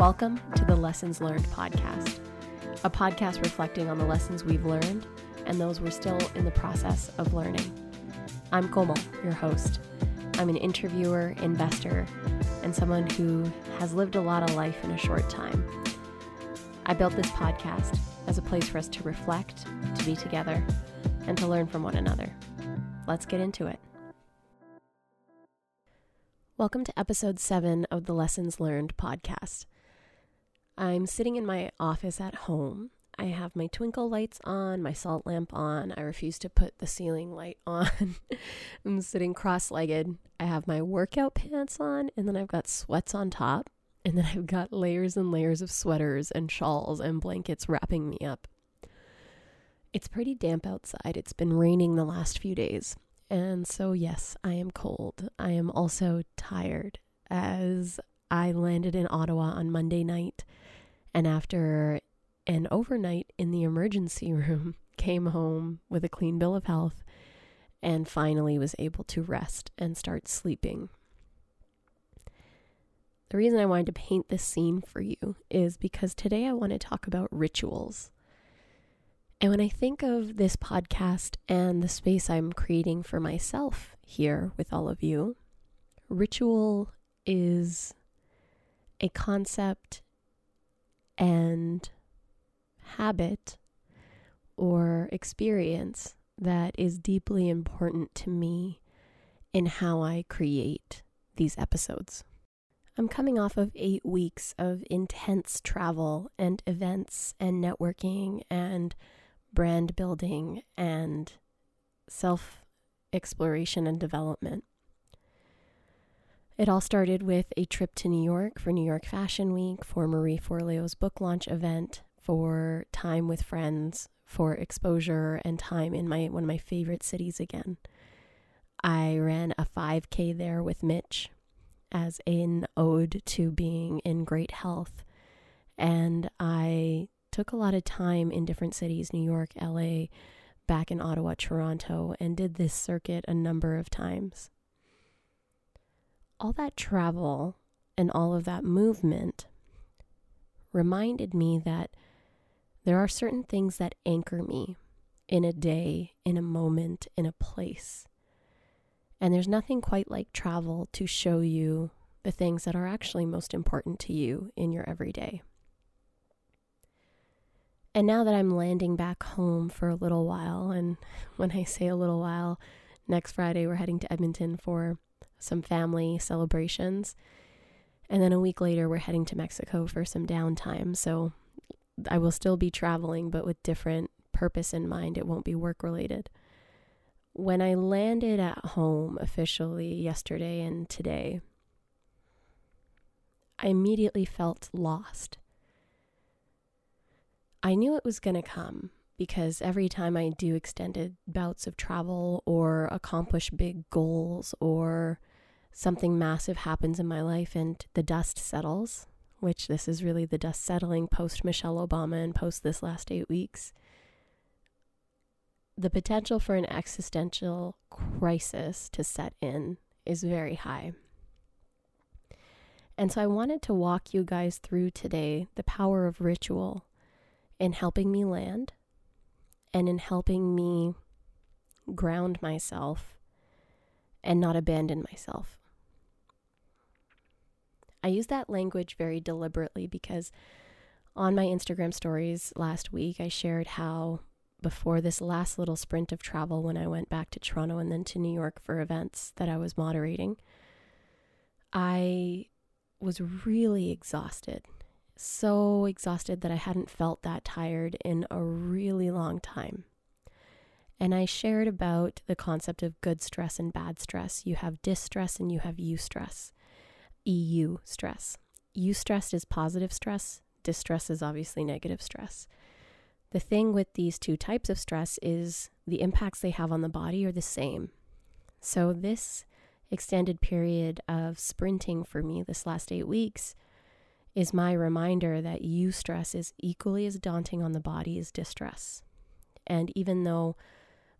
Welcome to the Lessons Learned podcast, a podcast reflecting on the lessons we've learned and those we're still in the process of learning. I'm Komal, your host. I'm an interviewer, investor, and someone who has lived a lot of life in a short time. I built this podcast as a place for us to reflect, to be together, and to learn from one another. Let's get into it. Welcome to episode seven of the Lessons Learned podcast. I'm sitting in my office at home. I have my twinkle lights on, my salt lamp on. I refuse to put the ceiling light on. I'm sitting cross legged. I have my workout pants on, and then I've got sweats on top. And then I've got layers and layers of sweaters and shawls and blankets wrapping me up. It's pretty damp outside. It's been raining the last few days. And so, yes, I am cold. I am also tired as I landed in Ottawa on Monday night. And after an overnight in the emergency room, came home with a clean bill of health and finally was able to rest and start sleeping. The reason I wanted to paint this scene for you is because today I want to talk about rituals. And when I think of this podcast and the space I'm creating for myself here with all of you, ritual is a concept and habit or experience that is deeply important to me in how I create these episodes. I'm coming off of eight weeks of intense travel and events and networking and brand building, and self exploration and development. It all started with a trip to New York for New York Fashion Week, for Marie Forleo's book launch event, for time with friends, for exposure and time in my one of my favorite cities again. I ran a 5K there with Mitch as an ode to being in great health. And I took a lot of time in different cities New York, LA, back in Ottawa, Toronto, and did this circuit a number of times. All that travel and all of that movement reminded me that there are certain things that anchor me in a day, in a moment, in a place. And there's nothing quite like travel to show you the things that are actually most important to you in your everyday. And now that I'm landing back home for a little while, and when I say a little while, next Friday we're heading to Edmonton for some family celebrations. And then a week later, we're heading to Mexico for some downtime. So I will still be traveling, but with different purpose in mind. It won't be work related. When I landed at home officially yesterday and today, I immediately felt lost. I knew it was going to come because every time I do extended bouts of travel or accomplish big goals or something massive happens in my life and the dust settles, which this is really the dust settling post Michelle Obama and post this last eight weeks, the potential for an existential crisis to set in is very high. And so I wanted to walk you guys through today the power of ritual in helping me land and in helping me ground myself and not abandon myself. I use that language very deliberately because on my Instagram stories last week, I shared how before this last little sprint of travel, when I went back to Toronto and then to New York for events that I was moderating, I was really exhausted so exhausted that I hadn't felt that tired in a really long time. And I shared about the concept of good stress and bad stress. You have distress and you have eustress. EU stress. Eustress is positive stress, distress is obviously negative stress. The thing with these two types of stress is the impacts they have on the body are the same. So, this extended period of sprinting for me this last eight weeks is my reminder that eustress is equally as daunting on the body as distress. And even though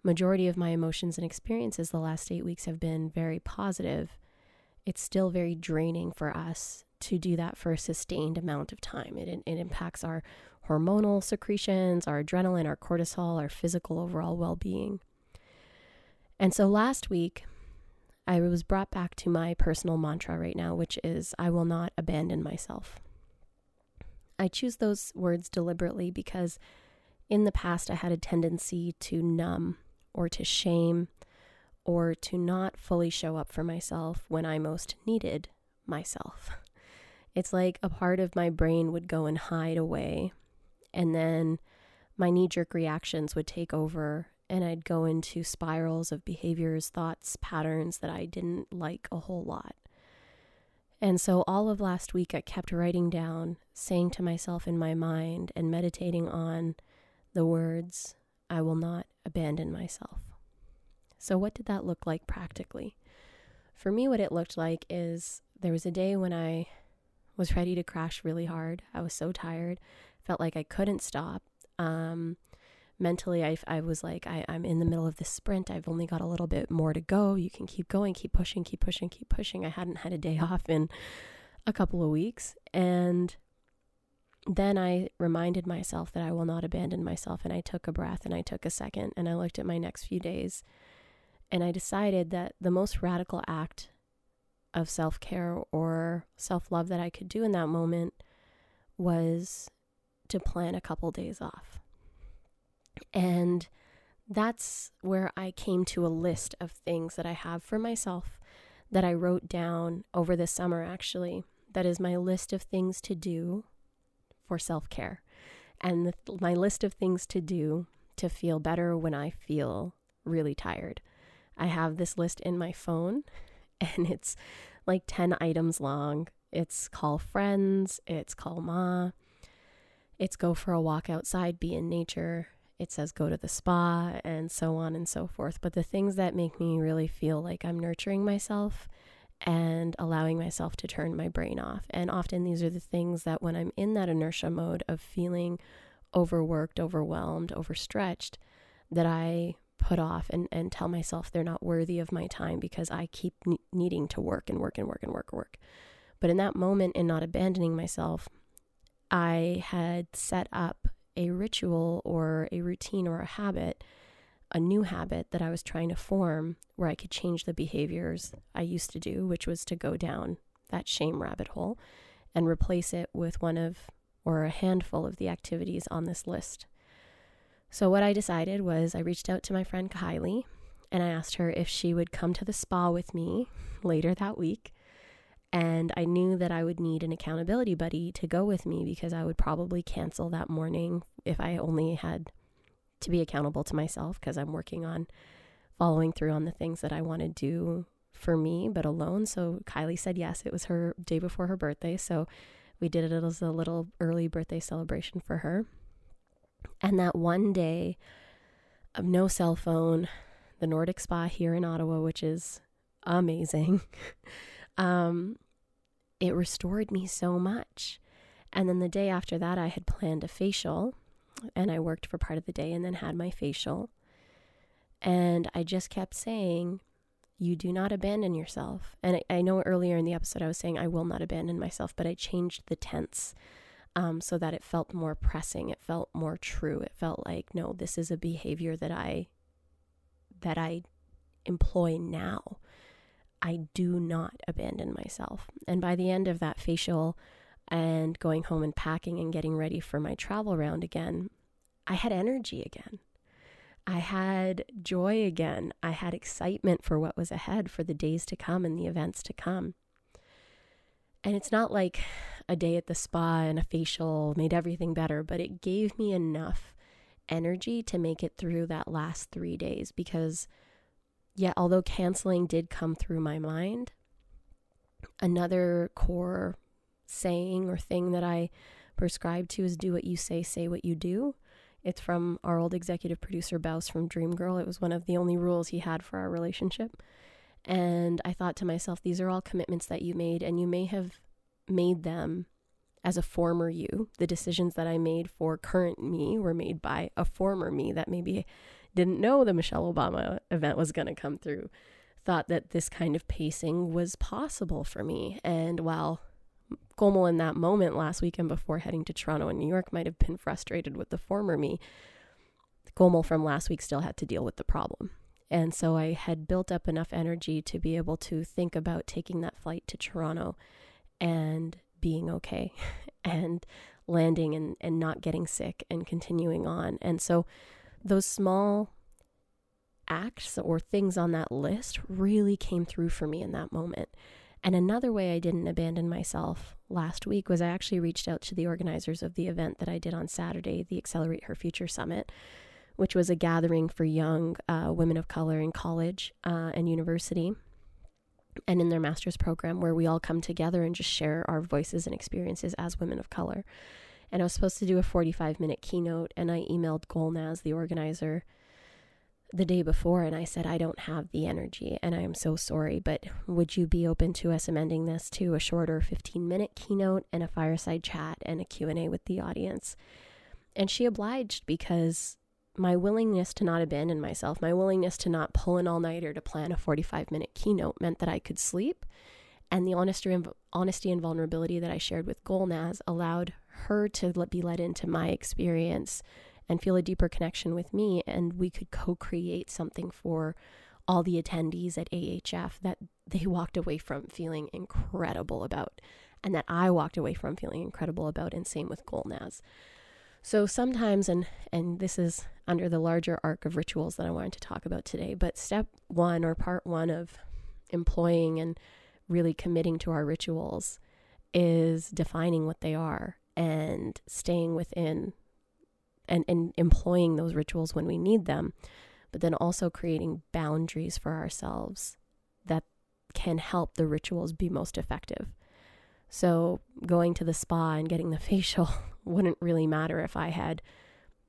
majority of my emotions and experiences the last 8 weeks have been very positive, it's still very draining for us to do that for a sustained amount of time. It, it impacts our hormonal secretions, our adrenaline, our cortisol, our physical overall well being. And so last week, I was brought back to my personal mantra right now, which is I will not abandon myself. I choose those words deliberately because in the past I had a tendency to numb or to shame or to not fully show up for myself when I most needed myself. It's like a part of my brain would go and hide away, and then my knee jerk reactions would take over, and I'd go into spirals of behaviors, thoughts, patterns that I didn't like a whole lot. And so all of last week, I kept writing down, saying to myself in my mind, and meditating on the words, I will not abandon myself. So, what did that look like practically? For me, what it looked like is there was a day when I was ready to crash really hard. I was so tired, felt like I couldn't stop. Um, mentally, I, I was like, I, I'm in the middle of this sprint. I've only got a little bit more to go. You can keep going, keep pushing, keep pushing, keep pushing. I hadn't had a day off in a couple of weeks. And then I reminded myself that I will not abandon myself. And I took a breath and I took a second and I looked at my next few days and I decided that the most radical act of self care or self love that I could do in that moment was to plan a couple days off. And that's where I came to a list of things that I have for myself that I wrote down over the summer, actually. That is my list of things to do for self care. And the, my list of things to do to feel better when I feel really tired. I have this list in my phone and it's like 10 items long. It's call friends, it's call ma, it's go for a walk outside, be in nature, it says go to the spa, and so on and so forth. But the things that make me really feel like I'm nurturing myself and allowing myself to turn my brain off. And often these are the things that when I'm in that inertia mode of feeling overworked, overwhelmed, overstretched, that I put off and, and tell myself they're not worthy of my time because I keep ne- needing to work and work and work and work and work. But in that moment, in not abandoning myself, I had set up a ritual or a routine or a habit, a new habit that I was trying to form where I could change the behaviors I used to do, which was to go down that shame rabbit hole and replace it with one of or a handful of the activities on this list. So, what I decided was I reached out to my friend Kylie and I asked her if she would come to the spa with me later that week. And I knew that I would need an accountability buddy to go with me because I would probably cancel that morning if I only had to be accountable to myself because I'm working on following through on the things that I want to do for me, but alone. So Kylie said yes. It was her day before her birthday. So we did it as a little early birthday celebration for her. And that one day of no cell phone, the Nordic Spa here in Ottawa, which is amazing, um, it restored me so much. And then the day after that, I had planned a facial and I worked for part of the day and then had my facial. And I just kept saying, You do not abandon yourself. And I, I know earlier in the episode I was saying, I will not abandon myself, but I changed the tense um, so that it felt more pressing. It felt more true. It felt like, no, this is a behavior that I that I employ now. I do not abandon myself. And by the end of that facial and going home and packing and getting ready for my travel round again, I had energy again. I had joy again. I had excitement for what was ahead, for the days to come and the events to come. And it's not like a day at the spa and a facial made everything better, but it gave me enough energy to make it through that last three days because, yeah, although canceling did come through my mind, another core saying or thing that I prescribe to is do what you say, say what you do. It's from our old executive producer, Bouse from Dreamgirl. It was one of the only rules he had for our relationship. And I thought to myself, these are all commitments that you made, and you may have made them as a former you. The decisions that I made for current me were made by a former me that maybe didn't know the Michelle Obama event was going to come through, thought that this kind of pacing was possible for me. And while Komal in that moment last weekend before heading to Toronto and New York might have been frustrated with the former me. Komal from last week still had to deal with the problem. And so I had built up enough energy to be able to think about taking that flight to Toronto and being okay and landing and, and not getting sick and continuing on. And so those small acts or things on that list really came through for me in that moment. And another way I didn't abandon myself last week was I actually reached out to the organizers of the event that I did on Saturday, the Accelerate Her Future Summit, which was a gathering for young uh, women of color in college uh, and university and in their master's program where we all come together and just share our voices and experiences as women of color. And I was supposed to do a 45 minute keynote, and I emailed Golnaz, the organizer, the day before and I said I don't have the energy and I am so sorry but would you be open to us amending this to a shorter 15 minute keynote and a fireside chat and a Q&A with the audience and she obliged because my willingness to not abandon myself my willingness to not pull an all-nighter to plan a 45 minute keynote meant that I could sleep and the honesty and, honesty and vulnerability that I shared with Golnaz allowed her to be led into my experience and feel a deeper connection with me. And we could co create something for all the attendees at AHF that they walked away from feeling incredible about, and that I walked away from feeling incredible about, and same with Golnaz. So sometimes, and and this is under the larger arc of rituals that I wanted to talk about today, but step one or part one of employing and really committing to our rituals is defining what they are and staying within and, and employing those rituals when we need them, but then also creating boundaries for ourselves that can help the rituals be most effective. So, going to the spa and getting the facial wouldn't really matter if I had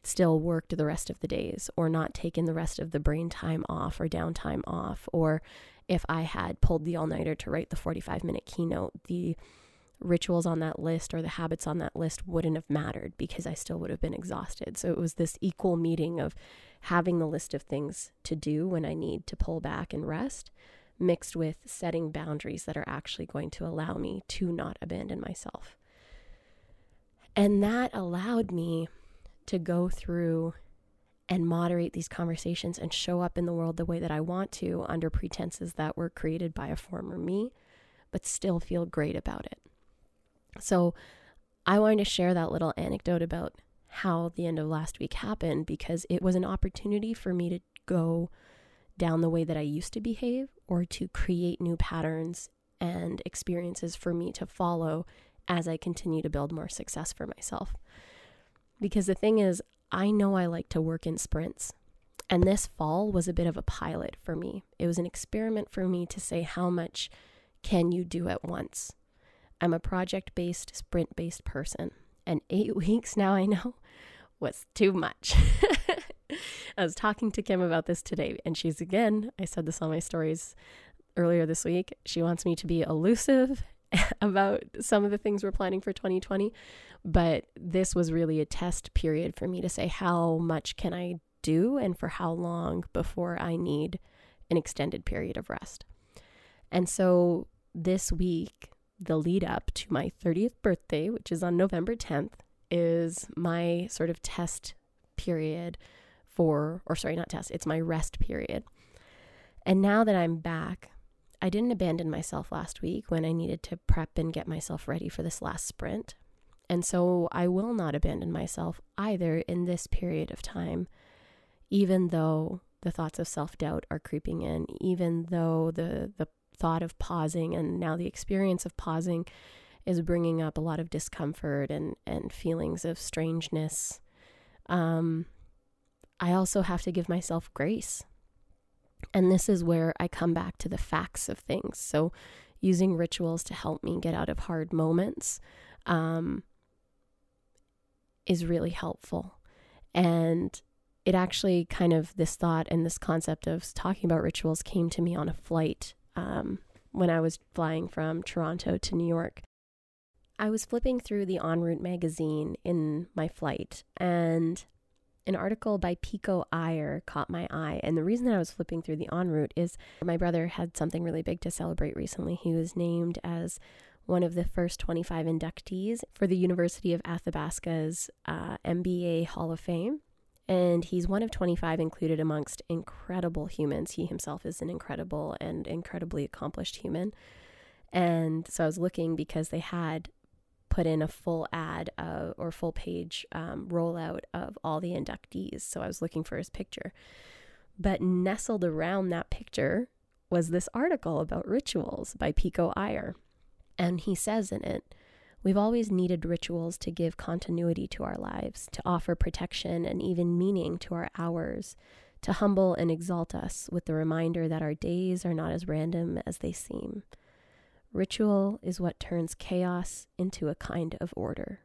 still worked the rest of the days or not taken the rest of the brain time off or downtime off, or if I had pulled the all nighter to write the 45 minute keynote. The rituals on that list or the habits on that list wouldn't have mattered because I still would have been exhausted. So it was this equal meeting of having the list of things to do when I need to pull back and rest, mixed with setting boundaries that are actually going to allow me to not abandon myself. And that allowed me to go through and moderate these conversations and show up in the world the way that I want to under pretenses that were created by a former me, but still feel great about it. So I wanted to share that little anecdote about how the end of last week happened because it was an opportunity for me to go down the way that I used to behave or to create new patterns and experiences for me to follow as I continue to build more success for myself. Because the thing is, I know I like to work in sprints. And this fall was a bit of a pilot for me. It was an experiment for me to say how much can you do at once? I'm a project based, sprint based person. And eight weeks now, I know, was too much. I was talking to Kim about this today, and she's again, I said this on my stories earlier this week. She wants me to be elusive about some of the things we're planning for 2020. But this was really a test period for me to say how much can I do and for how long before I need an extended period of rest. And so this week, the lead up to my 30th birthday, which is on November 10th, is my sort of test period for, or sorry, not test, it's my rest period. And now that I'm back, I didn't abandon myself last week when I needed to prep and get myself ready for this last sprint. And so I will not abandon myself either in this period of time, even though the thoughts of self doubt are creeping in, even though the, the thought of pausing and now the experience of pausing is bringing up a lot of discomfort and, and feelings of strangeness. Um, I also have to give myself grace. And this is where I come back to the facts of things. So, using rituals to help me get out of hard moments um, is really helpful. And it actually kind of, this thought and this concept of talking about rituals came to me on a flight um, when I was flying from Toronto to New York. I was flipping through the En route magazine in my flight, and an article by Pico Iyer caught my eye. And the reason that I was flipping through the En route is my brother had something really big to celebrate recently. He was named as one of the first 25 inductees for the University of Athabasca's uh, MBA Hall of Fame. And he's one of 25 included amongst incredible humans. He himself is an incredible and incredibly accomplished human. And so I was looking because they had put in a full ad uh, or full page um, rollout of all the inductees. So I was looking for his picture. But nestled around that picture was this article about rituals by Pico Iyer. And he says in it, We've always needed rituals to give continuity to our lives, to offer protection and even meaning to our hours, to humble and exalt us with the reminder that our days are not as random as they seem. Ritual is what turns chaos into a kind of order.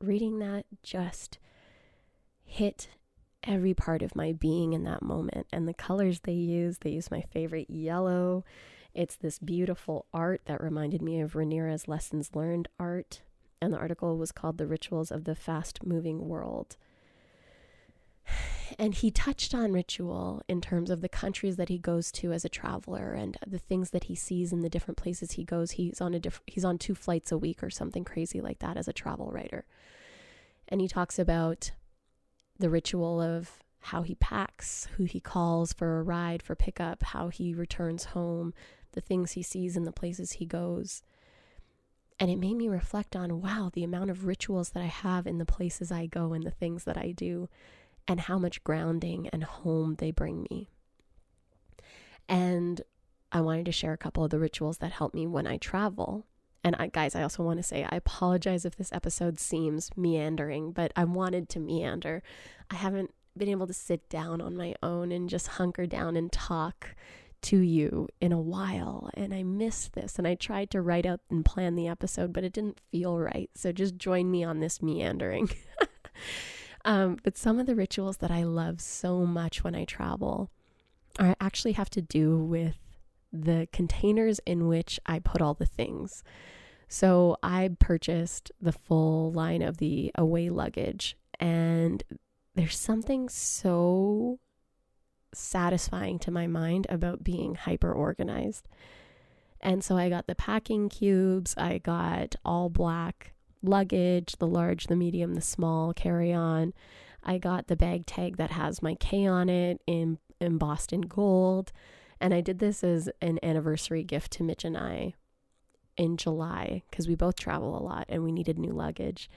Reading that just hit every part of my being in that moment. And the colors they use, they use my favorite yellow. It's this beautiful art that reminded me of Rhaenyra's lessons learned art. And the article was called The Rituals of the Fast Moving World. And he touched on ritual in terms of the countries that he goes to as a traveler and the things that he sees in the different places he goes. He's on a diff- he's on two flights a week or something crazy like that as a travel writer. And he talks about the ritual of how he packs, who he calls for a ride, for pickup, how he returns home, the things he sees in the places he goes. And it made me reflect on wow, the amount of rituals that I have in the places I go and the things that I do and how much grounding and home they bring me. And I wanted to share a couple of the rituals that help me when I travel. And I, guys, I also want to say I apologize if this episode seems meandering, but I wanted to meander. I haven't been able to sit down on my own and just hunker down and talk to you in a while. And I miss this. And I tried to write out and plan the episode, but it didn't feel right. So just join me on this meandering. Um, but some of the rituals that I love so much when I travel are actually have to do with the containers in which I put all the things. So I purchased the full line of the away luggage, and there's something so satisfying to my mind about being hyper organized. And so I got the packing cubes, I got all black luggage, the large, the medium, the small carry on. I got the bag tag that has my K on it in embossed in gold. And I did this as an anniversary gift to Mitch and I in July because we both travel a lot and we needed new luggage.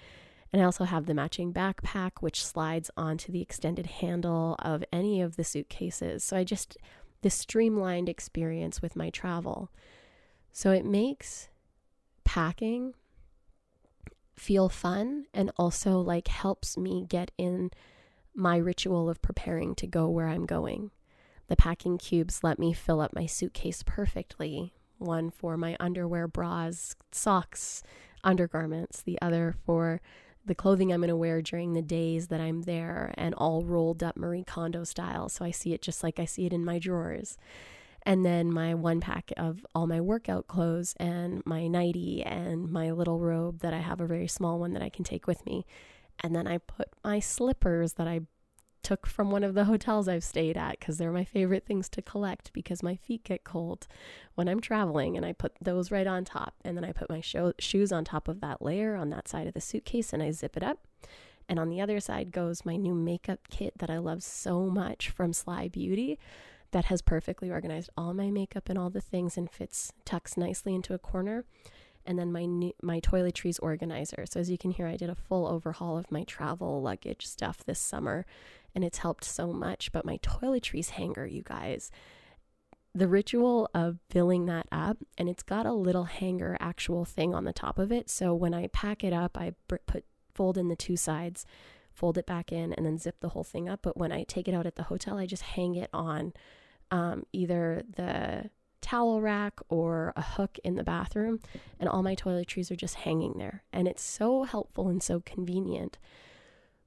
And I also have the matching backpack, which slides onto the extended handle of any of the suitcases. So I just, this streamlined experience with my travel. So it makes packing feel fun and also like helps me get in my ritual of preparing to go where I'm going. The packing cubes let me fill up my suitcase perfectly. One for my underwear, bras, socks, undergarments, the other for the clothing I'm going to wear during the days that I'm there, and all rolled up Marie Kondo style. So I see it just like I see it in my drawers and then my one pack of all my workout clothes and my nightie and my little robe that I have a very small one that I can take with me. And then I put my slippers that I took from one of the hotels I've stayed at because they're my favorite things to collect because my feet get cold when I'm traveling. And I put those right on top. And then I put my sho- shoes on top of that layer on that side of the suitcase and I zip it up. And on the other side goes my new makeup kit that I love so much from Sly Beauty that has perfectly organized all my makeup and all the things and fits tucks nicely into a corner and then my my toiletries organizer. So as you can hear, I did a full overhaul of my travel luggage stuff this summer, and it's helped so much. But my toiletries hanger, you guys, the ritual of filling that up, and it's got a little hanger actual thing on the top of it. So when I pack it up, I put fold in the two sides, fold it back in, and then zip the whole thing up. But when I take it out at the hotel, I just hang it on um, either the towel rack or a hook in the bathroom, and all my toiletries are just hanging there. And it's so helpful and so convenient.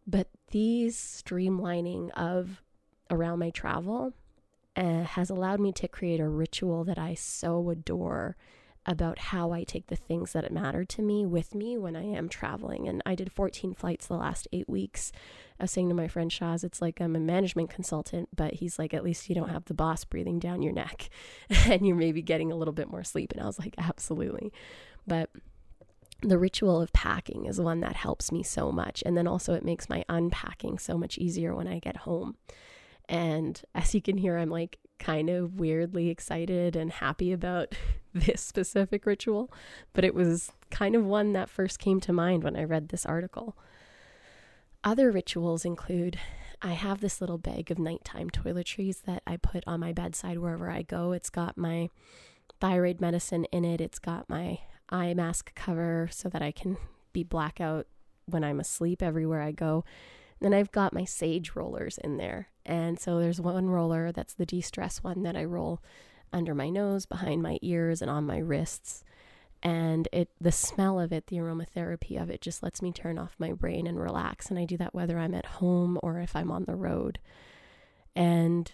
But these streamlining of around my travel uh, has allowed me to create a ritual that I so adore about how I take the things that matter to me with me when I am traveling. And I did 14 flights the last eight weeks. I was saying to my friend Shaz, it's like I'm a management consultant, but he's like, at least you don't have the boss breathing down your neck and you're maybe getting a little bit more sleep. And I was like, absolutely. But the ritual of packing is one that helps me so much. And then also, it makes my unpacking so much easier when I get home. And as you can hear, I'm like kind of weirdly excited and happy about this specific ritual, but it was kind of one that first came to mind when I read this article. Other rituals include I have this little bag of nighttime toiletries that I put on my bedside wherever I go. It's got my thyroid medicine in it, it's got my eye mask cover so that I can be blackout when I'm asleep everywhere I go. Then I've got my sage rollers in there. And so there's one roller that's the de stress one that I roll under my nose, behind my ears, and on my wrists. And it the smell of it, the aromatherapy of it just lets me turn off my brain and relax. And I do that whether I'm at home or if I'm on the road. And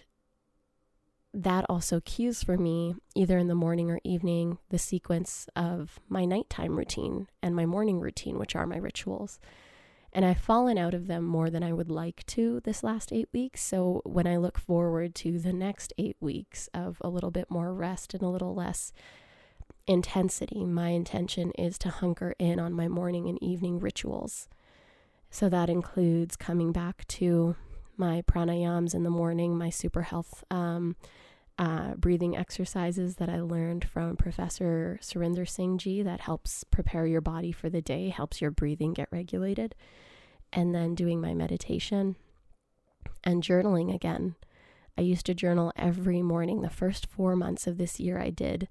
that also cues for me, either in the morning or evening, the sequence of my nighttime routine and my morning routine, which are my rituals. And I've fallen out of them more than I would like to this last eight weeks. So when I look forward to the next eight weeks of a little bit more rest and a little less intensity, my intention is to hunker in on my morning and evening rituals. So that includes coming back to my pranayams in the morning, my super health um, uh, breathing exercises that I learned from Professor Surinder Singh Ji that helps prepare your body for the day, helps your breathing get regulated. And then doing my meditation and journaling again. I used to journal every morning. The first four months of this year, I did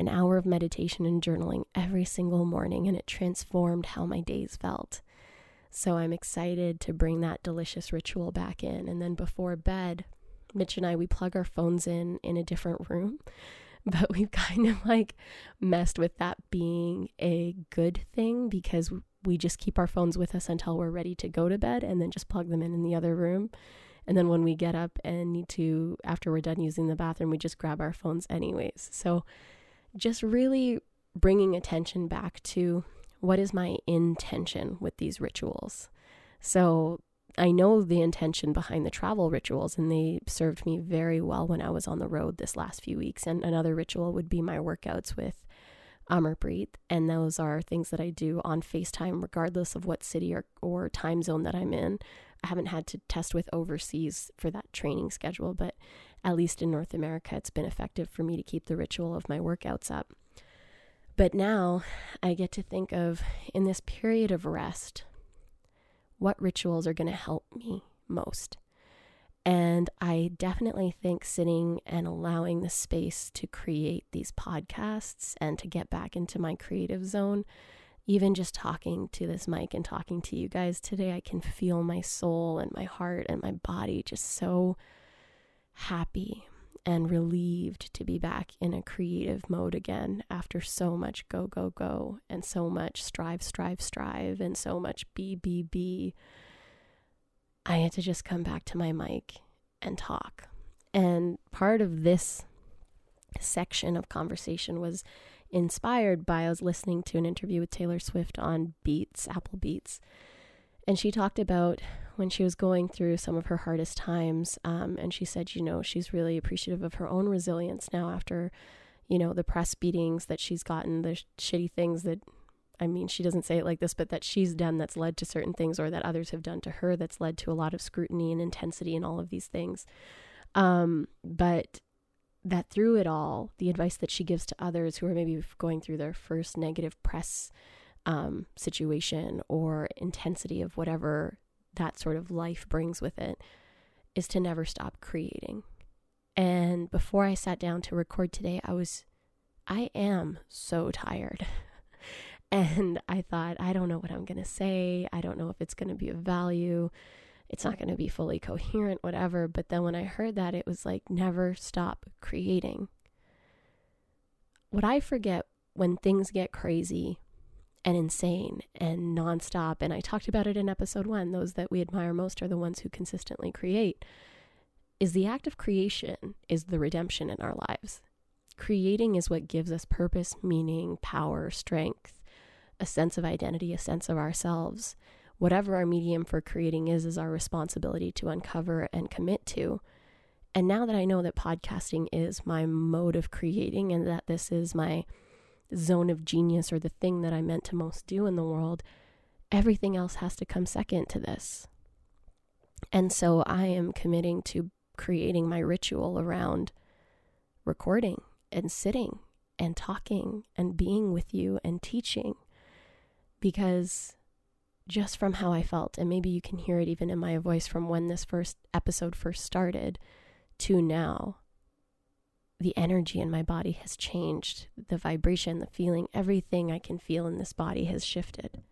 an hour of meditation and journaling every single morning, and it transformed how my days felt. So I'm excited to bring that delicious ritual back in. And then before bed, Mitch and I, we plug our phones in in a different room, but we've kind of like messed with that being a good thing because we just keep our phones with us until we're ready to go to bed and then just plug them in in the other room. And then when we get up and need to, after we're done using the bathroom, we just grab our phones anyways. So just really bringing attention back to what is my intention with these rituals. So I know the intention behind the travel rituals, and they served me very well when I was on the road this last few weeks. And another ritual would be my workouts with Amarpreet, and those are things that I do on FaceTime, regardless of what city or, or time zone that I'm in. I haven't had to test with overseas for that training schedule, but at least in North America, it's been effective for me to keep the ritual of my workouts up. But now I get to think of in this period of rest, what rituals are going to help me most. And I definitely think sitting and allowing the space to create these podcasts and to get back into my creative zone, even just talking to this mic and talking to you guys today, I can feel my soul and my heart and my body just so happy and relieved to be back in a creative mode again after so much go, go, go, and so much strive, strive, strive, and so much be, be, be. I had to just come back to my mic and talk. And part of this section of conversation was inspired by I was listening to an interview with Taylor Swift on Beats, Apple Beats. And she talked about when she was going through some of her hardest times. Um, and she said, you know, she's really appreciative of her own resilience now after, you know, the press beatings that she's gotten, the sh- shitty things that, I mean, she doesn't say it like this, but that she's done that's led to certain things or that others have done to her that's led to a lot of scrutiny and intensity and all of these things. Um, but that through it all, the advice that she gives to others who are maybe going through their first negative press um, situation or intensity of whatever that sort of life brings with it is to never stop creating. And before I sat down to record today, I was, I am so tired. and I thought, I don't know what I'm going to say. I don't know if it's going to be of value. It's not going to be fully coherent, whatever. But then when I heard that, it was like, never stop creating. What I forget when things get crazy and insane and nonstop. And I talked about it in episode one. Those that we admire most are the ones who consistently create. Is the act of creation is the redemption in our lives. Creating is what gives us purpose, meaning, power, strength, a sense of identity, a sense of ourselves. Whatever our medium for creating is, is our responsibility to uncover and commit to. And now that I know that podcasting is my mode of creating and that this is my zone of genius or the thing that I meant to most do in the world, everything else has to come second to this. And so I am committing to creating my ritual around recording and sitting and talking and being with you and teaching because just from how I felt, and maybe you can hear it even in my voice from when this first episode first started to now, the energy in my body has changed. The vibration, the feeling, everything I can feel in this body has shifted.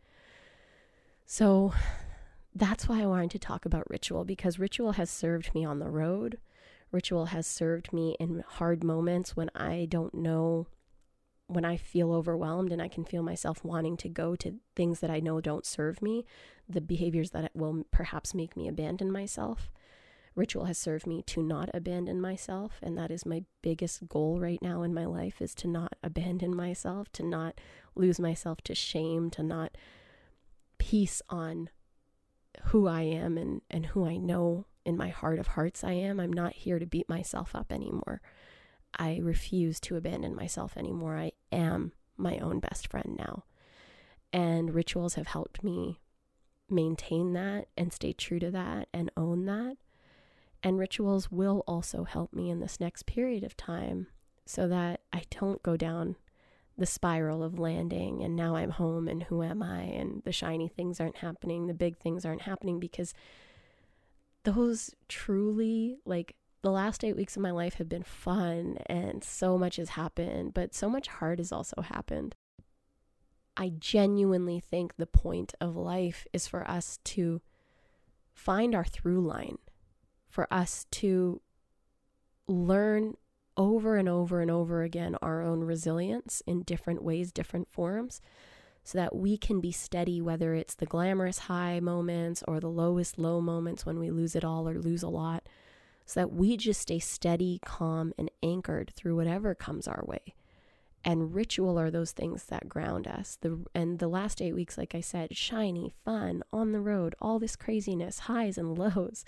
So that's why I wanted to talk about ritual because ritual has served me on the road. Ritual has served me in hard moments when I don't know, when I feel overwhelmed and I can feel myself wanting to go to things that I know don't serve me, the behaviors that will perhaps make me abandon myself. Ritual has served me to not abandon myself, and that is my biggest goal right now in my life is to not abandon myself, to not lose myself to shame, to not peace on who I am and, and who I know in my heart of hearts I am. I'm not here to beat myself up anymore. I refuse to abandon myself anymore. I am my own best friend now. And rituals have helped me maintain that and stay true to that and own that. And rituals will also help me in this next period of time so that I don't go down the spiral of landing and now I'm home and who am I and the shiny things aren't happening, the big things aren't happening because those truly like the last 8 weeks of my life have been fun and so much has happened, but so much hard has also happened. I genuinely think the point of life is for us to find our through line, for us to learn over and over and over again our own resilience in different ways, different forms, so that we can be steady, whether it's the glamorous high moments or the lowest low moments when we lose it all or lose a lot, so that we just stay steady, calm, and anchored through whatever comes our way. And ritual are those things that ground us. The and the last eight weeks, like I said, shiny, fun, on the road, all this craziness, highs and lows.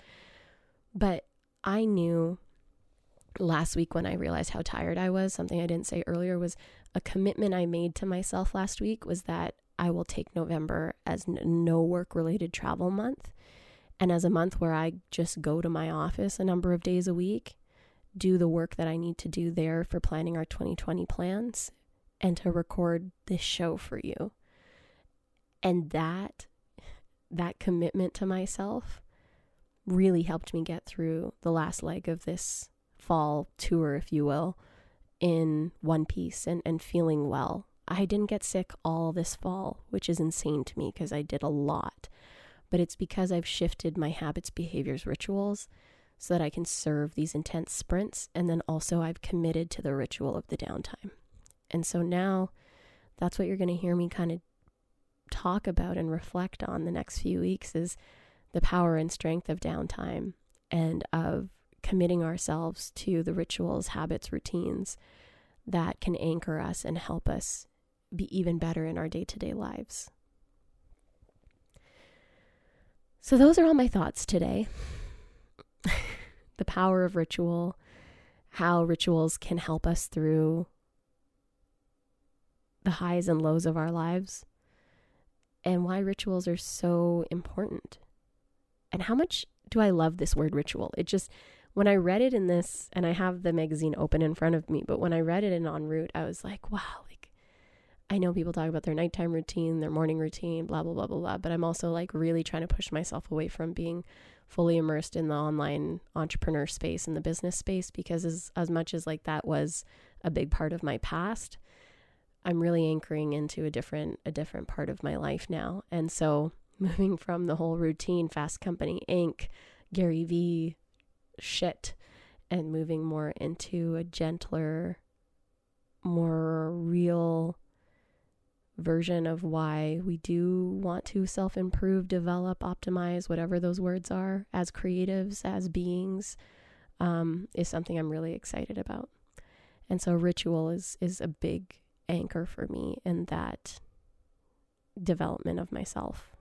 But I knew last week when I realized how tired I was, something I didn't say earlier was a commitment I made to myself last week was that I will take November as no work related travel month and as a month where I just go to my office a number of days a week, do the work that I need to do there for planning our 2020 plans and to record this show for you. And that that commitment to myself really helped me get through the last leg of this fall tour, if you will, in one piece and, and feeling well. I didn't get sick all this fall, which is insane to me because I did a lot. But it's because I've shifted my habits, behaviors, rituals so that I can serve these intense sprints. And then also, I've committed to the ritual of the downtime. And so now that's what you're going to hear me kind of talk about and reflect on the next few weeks is the power and strength of downtime and of committing ourselves to the rituals, habits, routines that can anchor us and help us be even better in our day to day lives. So, those are all my thoughts today. the power of ritual, how rituals can help us through the highs and lows of our lives, and why rituals are so important. And how much do I love this word ritual? It just, when I read it in this, and I have the magazine open in front of me, but when I read it in En route, I was like, wow, like I know people talk about their nighttime routine, their morning routine, blah, blah, blah, blah, blah. But I'm also like really trying to push myself away from being fully immersed in the online entrepreneur space and the business space because as, as much as like that was a big part of my past, I'm really anchoring into a different a different part of my life now. And so moving from the whole routine, fast company, Inc., Gary Vee, shit and moving more into a gentler, more real version of why we do want to self improve, develop, optimize, whatever those words are, as creatives, as beings, um, is something I'm really excited about. And so ritual is is a big anchor for me in that development of myself.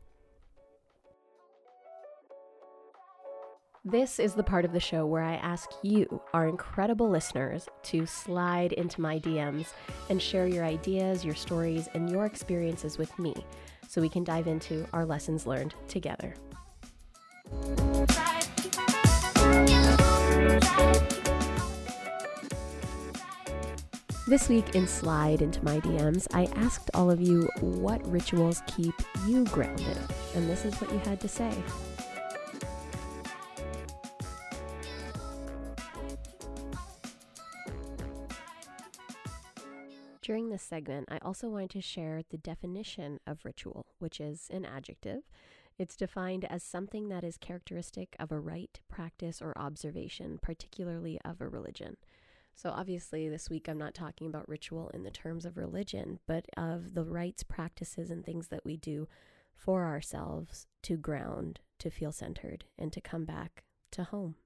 This is the part of the show where I ask you, our incredible listeners, to slide into my DMs and share your ideas, your stories, and your experiences with me so we can dive into our lessons learned together. This week in Slide into My DMs, I asked all of you what rituals keep you grounded, and this is what you had to say. During this segment, I also wanted to share the definition of ritual, which is an adjective. It's defined as something that is characteristic of a rite, practice, or observation, particularly of a religion. So, obviously, this week I'm not talking about ritual in the terms of religion, but of the rites, practices, and things that we do for ourselves to ground, to feel centered, and to come back to home.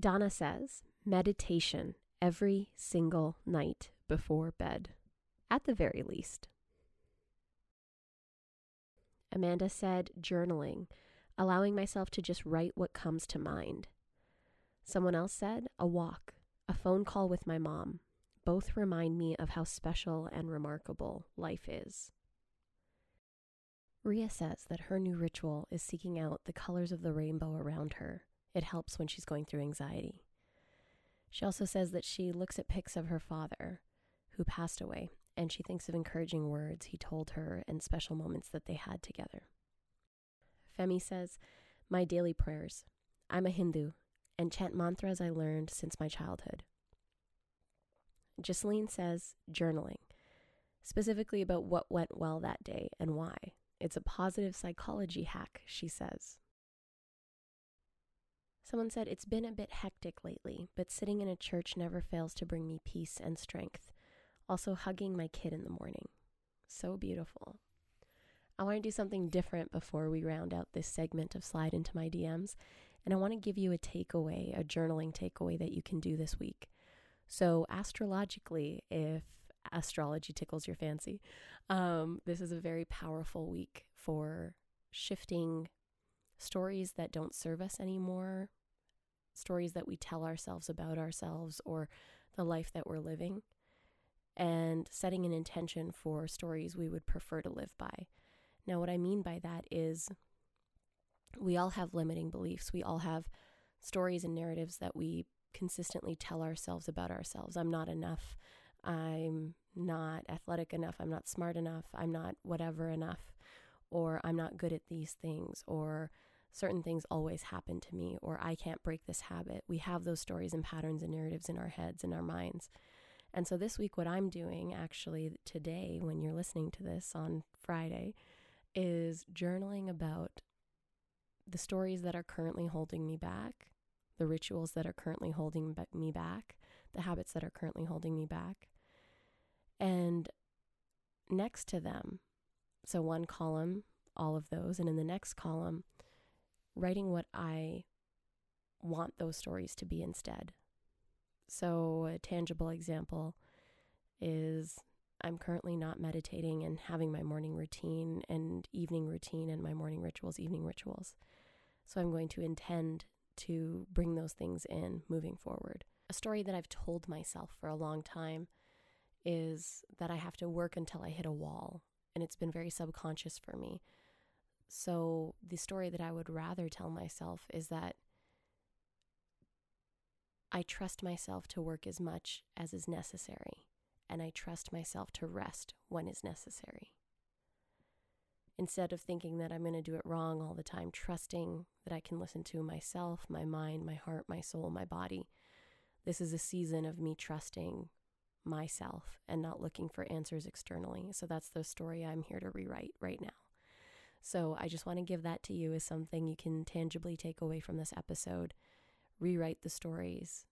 Donna says, meditation every single night before bed, at the very least. Amanda said, journaling, allowing myself to just write what comes to mind. Someone else said, a walk, a phone call with my mom. Both remind me of how special and remarkable life is. Ria says that her new ritual is seeking out the colors of the rainbow around her. It helps when she's going through anxiety. She also says that she looks at pics of her father, who passed away, and she thinks of encouraging words he told her and special moments that they had together. Femi says, My daily prayers. I'm a Hindu and chant mantras I learned since my childhood. Jocelyn says, Journaling, specifically about what went well that day and why. It's a positive psychology hack, she says. Someone said, It's been a bit hectic lately, but sitting in a church never fails to bring me peace and strength. Also, hugging my kid in the morning. So beautiful. I want to do something different before we round out this segment of Slide into My DMs, and I want to give you a takeaway, a journaling takeaway that you can do this week. So, astrologically, if astrology tickles your fancy, um, this is a very powerful week for shifting stories that don't serve us anymore, stories that we tell ourselves about ourselves or the life that we're living, and setting an intention for stories we would prefer to live by. Now, what I mean by that is we all have limiting beliefs. We all have stories and narratives that we consistently tell ourselves about ourselves. I'm not enough. I'm not athletic enough. I'm not smart enough. I'm not whatever enough. Or I'm not good at these things. Or certain things always happen to me, or I can't break this habit. We have those stories and patterns and narratives in our heads and our minds. And so this week, what I'm doing actually today, when you're listening to this on Friday, is journaling about the stories that are currently holding me back, the rituals that are currently holding me back, the habits that are currently holding me back. And next to them, so one column, all of those, and in the next column, writing what I want those stories to be instead. So, a tangible example is I'm currently not meditating and having my morning routine and evening routine and my morning rituals, evening rituals. So, I'm going to intend to bring those things in moving forward. A story that I've told myself for a long time is that I have to work until I hit a wall. And it's been very subconscious for me. So, the story that I would rather tell myself is that I trust myself to work as much as is necessary, and I trust myself to rest when is necessary. Instead of thinking that I'm going to do it wrong all the time, trusting that I can listen to myself, my mind, my heart, my soul, my body. This is a season of me trusting myself and not looking for answers externally. So that's the story I'm here to rewrite right now. So I just want to give that to you as something you can tangibly take away from this episode. Rewrite the stories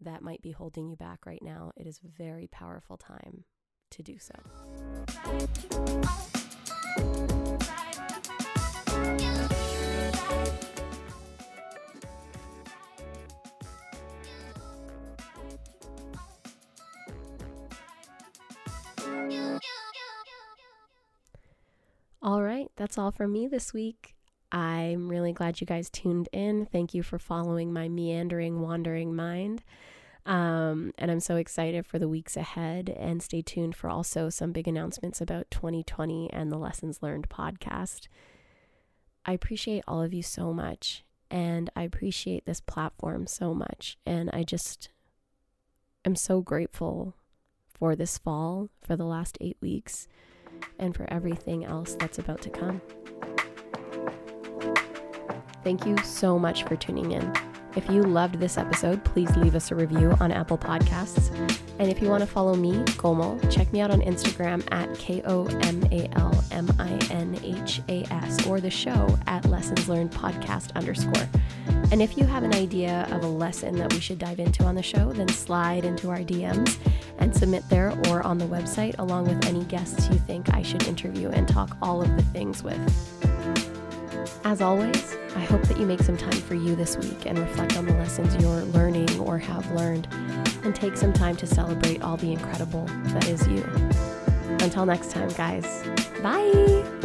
that might be holding you back right now. It is a very powerful time to do so. That's all from me this week. I'm really glad you guys tuned in. Thank you for following my meandering, wandering mind. Um, and I'm so excited for the weeks ahead. And stay tuned for also some big announcements about 2020 and the Lessons Learned podcast. I appreciate all of you so much. And I appreciate this platform so much. And I just am so grateful for this fall, for the last eight weeks, and for everything else that's about to come. Thank you so much for tuning in. If you loved this episode, please leave us a review on Apple Podcasts. And if you want to follow me, Komal, check me out on Instagram at K O M A L M I N H A S or the show at Lessons Learned Podcast underscore. And if you have an idea of a lesson that we should dive into on the show, then slide into our DMs and submit there or on the website along with any guests you think I should interview and talk all of the things with. As always, I hope that you make some time for you this week and reflect on the lessons you're learning or have learned, and take some time to celebrate all the incredible that is you. Until next time, guys, bye!